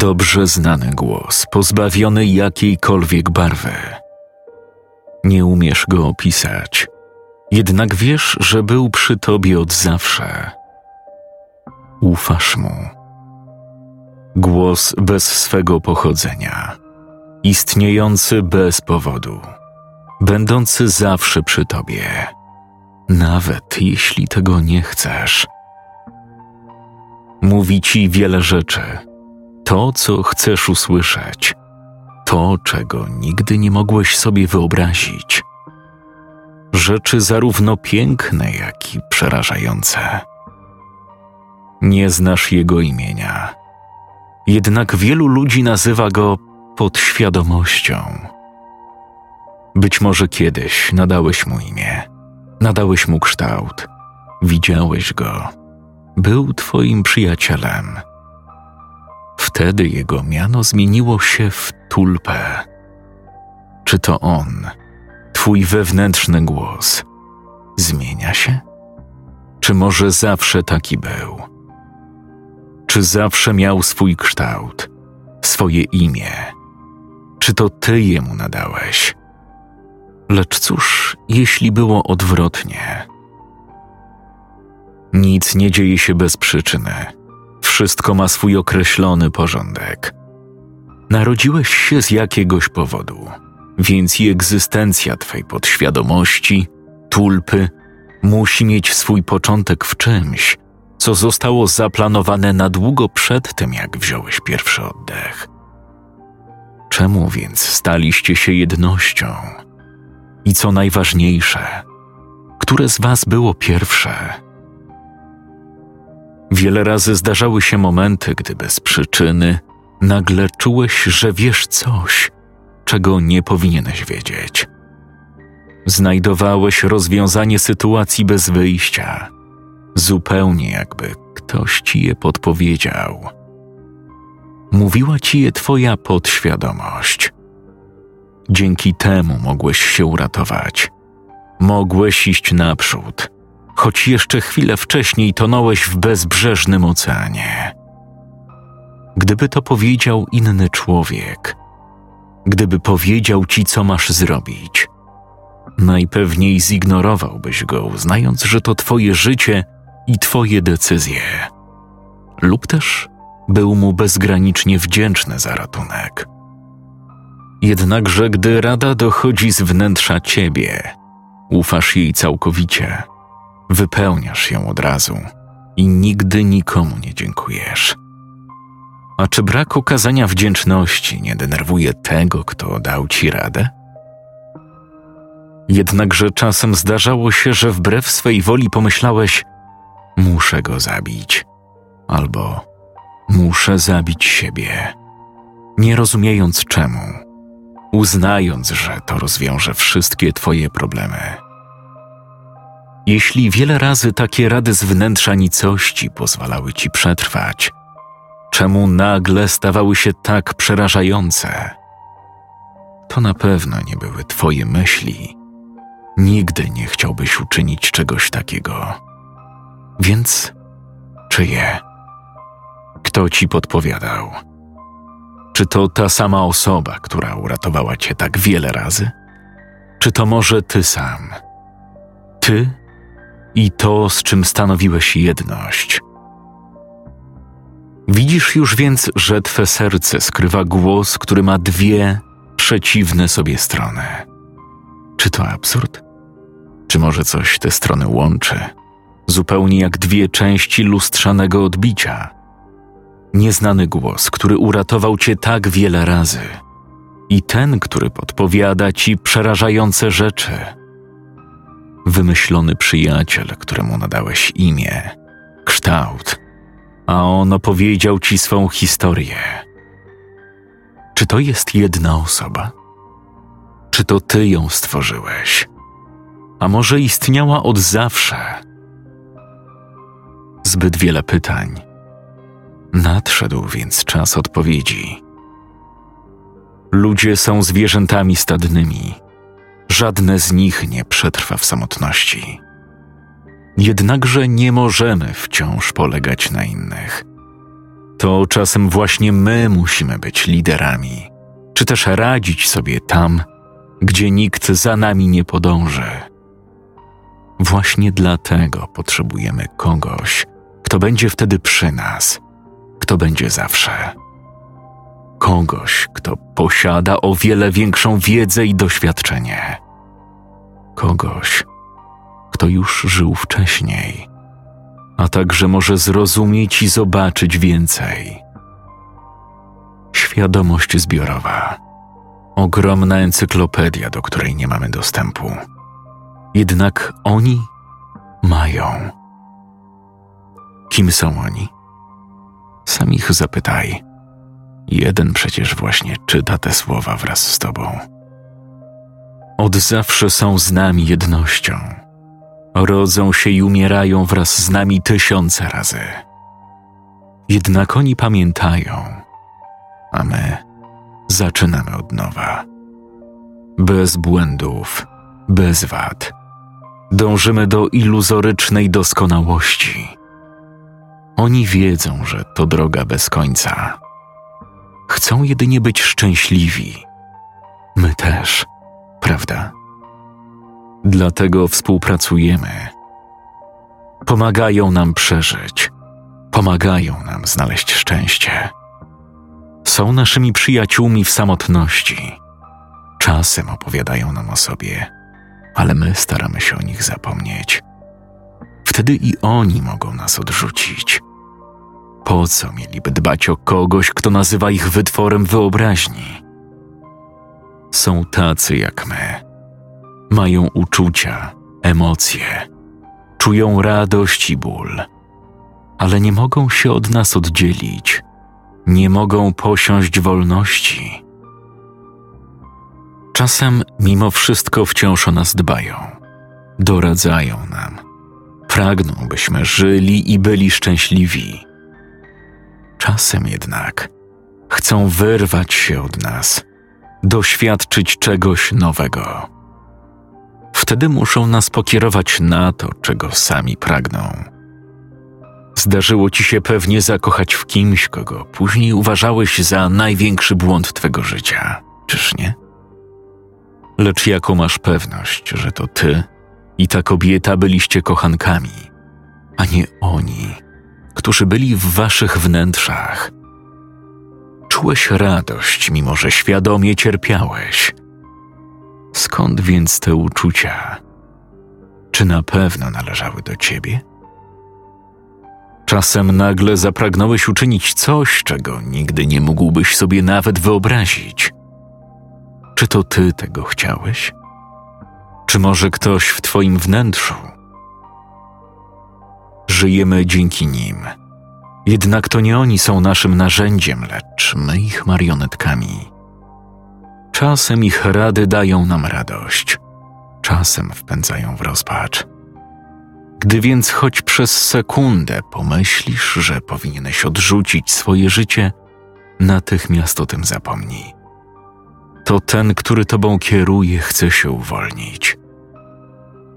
Dobrze znany głos, pozbawiony jakiejkolwiek barwy. Nie umiesz go opisać, jednak wiesz, że był przy tobie od zawsze. Ufasz mu. Głos bez swego pochodzenia, istniejący bez powodu, będący zawsze przy tobie, nawet jeśli tego nie chcesz. Mówi ci wiele rzeczy, to, co chcesz usłyszeć, to, czego nigdy nie mogłeś sobie wyobrazić. Rzeczy zarówno piękne, jak i przerażające. Nie znasz jego imienia jednak wielu ludzi nazywa go podświadomością. Być może kiedyś nadałeś mu imię, nadałeś mu kształt, widziałeś go, był twoim przyjacielem. Wtedy jego miano zmieniło się w tulpę. Czy to on, twój wewnętrzny głos, zmienia się? Czy może zawsze taki był? Czy zawsze miał swój kształt, swoje imię? Czy to ty jemu nadałeś? Lecz cóż, jeśli było odwrotnie? Nic nie dzieje się bez przyczyny. Wszystko ma swój określony porządek. Narodziłeś się z jakiegoś powodu, więc i egzystencja twej podświadomości, tulpy, musi mieć swój początek w czymś, co zostało zaplanowane na długo przed tym, jak wziąłeś pierwszy oddech. Czemu więc staliście się jednością? I co najważniejsze, które z was było pierwsze? Wiele razy zdarzały się momenty, gdy bez przyczyny nagle czułeś, że wiesz coś, czego nie powinieneś wiedzieć. Znajdowałeś rozwiązanie sytuacji bez wyjścia zupełnie jakby ktoś ci je podpowiedział. Mówiła ci je twoja podświadomość. Dzięki temu mogłeś się uratować. Mogłeś iść naprzód, choć jeszcze chwilę wcześniej tonąłeś w bezbrzeżnym oceanie. Gdyby to powiedział inny człowiek, gdyby powiedział ci, co masz zrobić, najpewniej zignorowałbyś go, uznając, że to twoje życie i Twoje decyzje, lub też był mu bezgranicznie wdzięczny za ratunek. Jednakże, gdy rada dochodzi z wnętrza Ciebie, ufasz jej całkowicie, wypełniasz ją od razu i nigdy nikomu nie dziękujesz. A czy brak okazania wdzięczności nie denerwuje tego, kto dał ci radę? Jednakże czasem zdarzało się, że wbrew swej woli pomyślałeś: muszę go zabić, albo muszę zabić siebie, nie rozumiejąc czemu, uznając, że to rozwiąże wszystkie Twoje problemy. Jeśli wiele razy takie rady z wnętrza nicości pozwalały Ci przetrwać, czemu nagle stawały się tak przerażające? To na pewno nie były Twoje myśli. Nigdy nie chciałbyś uczynić czegoś takiego. Więc czyje? Kto ci podpowiadał? Czy to ta sama osoba, która uratowała cię tak wiele razy? Czy to może ty sam? Ty i to, z czym stanowiłeś jedność. Widzisz już więc, że twe serce skrywa głos, który ma dwie przeciwne sobie strony. Czy to absurd? Czy może coś te strony łączy? zupełnie jak dwie części lustrzanego odbicia. Nieznany głos, który uratował cię tak wiele razy, i ten, który podpowiada ci przerażające rzeczy. Wymyślony przyjaciel, któremu nadałeś imię, kształt, a on opowiedział ci swą historię. Czy to jest jedna osoba? Czy to ty ją stworzyłeś? A może istniała od zawsze? Zbyt wiele pytań. Nadszedł więc czas odpowiedzi. Ludzie są zwierzętami stadnymi. Żadne z nich nie przetrwa w samotności. Jednakże nie możemy wciąż polegać na innych. To czasem właśnie my musimy być liderami, czy też radzić sobie tam, gdzie nikt za nami nie podąży. Właśnie dlatego potrzebujemy kogoś, kto będzie wtedy przy nas, kto będzie zawsze. Kogoś, kto posiada o wiele większą wiedzę i doświadczenie. Kogoś, kto już żył wcześniej, a także może zrozumieć i zobaczyć więcej. Świadomość zbiorowa. Ogromna encyklopedia, do której nie mamy dostępu. Jednak oni mają. Kim są oni? Sam ich zapytaj. Jeden przecież właśnie czyta te słowa wraz z Tobą. Od zawsze są z nami jednością. Rodzą się i umierają wraz z nami tysiące razy. Jednak oni pamiętają, a my zaczynamy od nowa. Bez błędów, bez wad. Dążymy do iluzorycznej doskonałości. Oni wiedzą, że to droga bez końca. Chcą jedynie być szczęśliwi. My też, prawda? Dlatego współpracujemy. Pomagają nam przeżyć, pomagają nam znaleźć szczęście. Są naszymi przyjaciółmi w samotności. Czasem opowiadają nam o sobie, ale my staramy się o nich zapomnieć. Wtedy i oni mogą nas odrzucić. Po co mieliby dbać o kogoś, kto nazywa ich wytworem wyobraźni? Są tacy jak my. Mają uczucia, emocje, czują radość i ból, ale nie mogą się od nas oddzielić, nie mogą posiąść wolności. Czasem mimo wszystko wciąż o nas dbają, doradzają nam, pragną, byśmy żyli i byli szczęśliwi Czasem jednak chcą wyrwać się od nas, doświadczyć czegoś nowego. Wtedy muszą nas pokierować na to, czego sami pragną. Zdarzyło ci się pewnie zakochać w kimś, kogo później uważałeś za największy błąd twego życia, czyż nie? Lecz jaką masz pewność, że to ty i ta kobieta byliście kochankami, a nie oni? Którzy byli w waszych wnętrzach. Czułeś radość, mimo że świadomie cierpiałeś. Skąd więc te uczucia? Czy na pewno należały do ciebie? Czasem nagle zapragnąłeś uczynić coś, czego nigdy nie mógłbyś sobie nawet wyobrazić. Czy to ty tego chciałeś? Czy może ktoś w twoim wnętrzu żyjemy dzięki nim. Jednak to nie oni są naszym narzędziem, lecz my ich marionetkami. Czasem ich rady dają nam radość, czasem wpędzają w rozpacz. Gdy więc choć przez sekundę pomyślisz, że powinieneś odrzucić swoje życie, natychmiast o tym zapomnij. To ten, który tobą kieruje, chce się uwolnić.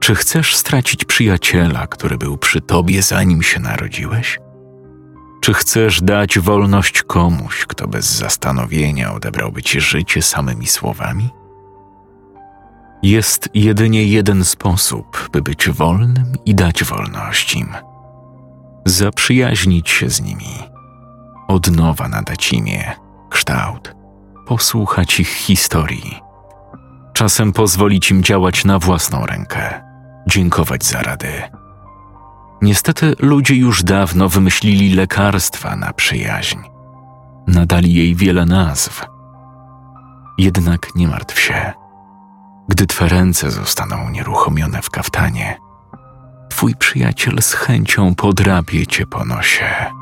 Czy chcesz stracić przyjaciela, który był przy tobie zanim się narodziłeś? Czy chcesz dać wolność komuś, kto bez zastanowienia odebrałby ci życie samymi słowami? Jest jedynie jeden sposób, by być wolnym i dać wolność im. Zaprzyjaźnić się z nimi, od nowa nadać imię, kształt, posłuchać ich historii. Czasem pozwolić im działać na własną rękę dziękować za rady. Niestety ludzie już dawno wymyślili lekarstwa na przyjaźń. Nadali jej wiele nazw. Jednak nie martw się. Gdy twe ręce zostaną nieruchomione w kaftanie, twój przyjaciel z chęcią podrapie cię po nosie.